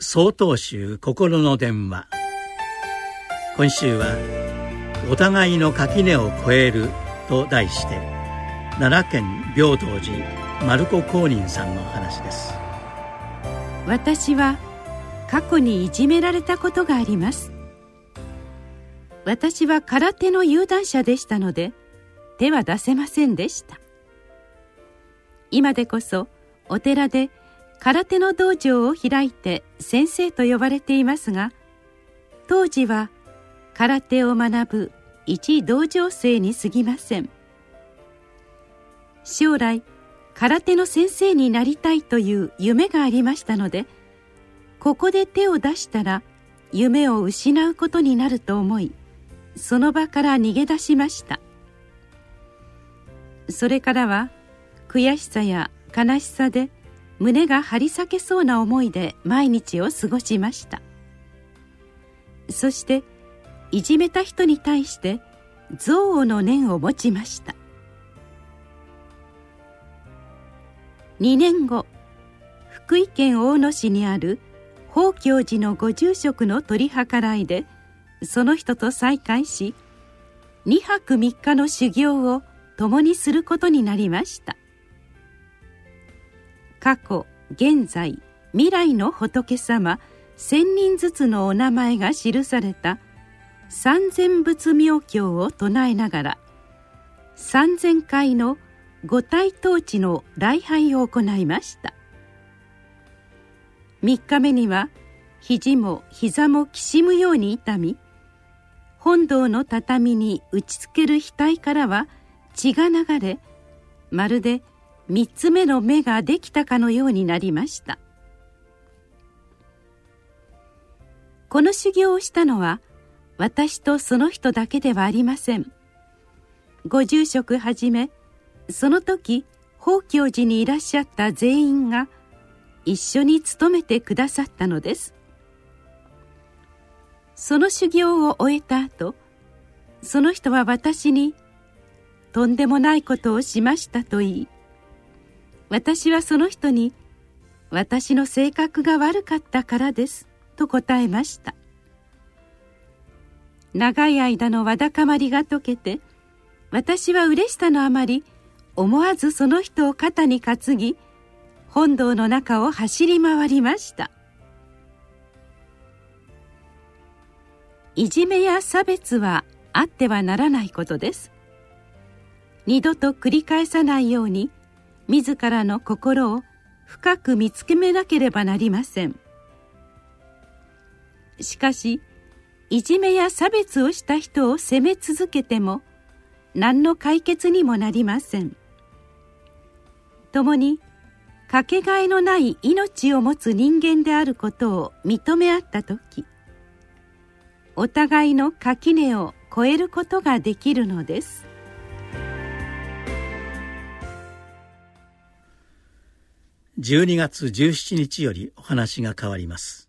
総統集心の電話。今週は「お互いの垣根を越える」と題して奈良県平等寺丸子公認さんの話です。私は過去にいじめられたことがあります。私は空手の有段者でしたので手は出せませんでした。今でこそお寺で空手の道場を開いて先生と呼ばれていますが当時は空手を学ぶ一道場生に過ぎません。将来空手の先生になりたいという夢がありましたのでここで手を出したら夢を失うことになると思いその場から逃げ出しました。それからは悔しさや悲しさで胸が張り裂けそうな思いで毎日を過ごしました。そしていじめた人に対して憎悪の念を持ちました。2年後福井県大野市にある宝教寺のご住職の取り計らいでその人と再会し2泊3日の修行を共にすることになりました。過去現在未来の仏様千人ずつのお名前が記された三千仏妙経を唱えながら三千回の五体統治の礼拝を行いました。3日目には肘も膝もきしむように痛み本堂の畳に打ちつける額からは血が流れまるで三つ目の目ができたかのようになりました。この修行をしたのは私とその人だけではありません。ご住職はじめその時宝教寺にいらっしゃった全員が一緒に勤めてくださったのです。その修行を終えた後その人は私に「とんでもないことをしました」と言い私はその人に「私の性格が悪かったからです」と答えました。長い間のわだかまりが解けて私は嬉しさのあまり思わずその人を肩に担ぎ本堂の中を走り回りました。いじめや差別はあってはならないことです。二度と繰り返さないように自らの心を深く見つけめなければなりません。しかしいじめや差別をした人を責め続けても何の解決にもなりません。共にかけがえのない命を持つ人間であることを認め合った時お互いの垣根を越えることができるのです。12月17日よりお話が変わります。